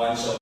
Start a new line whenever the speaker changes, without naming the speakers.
one shall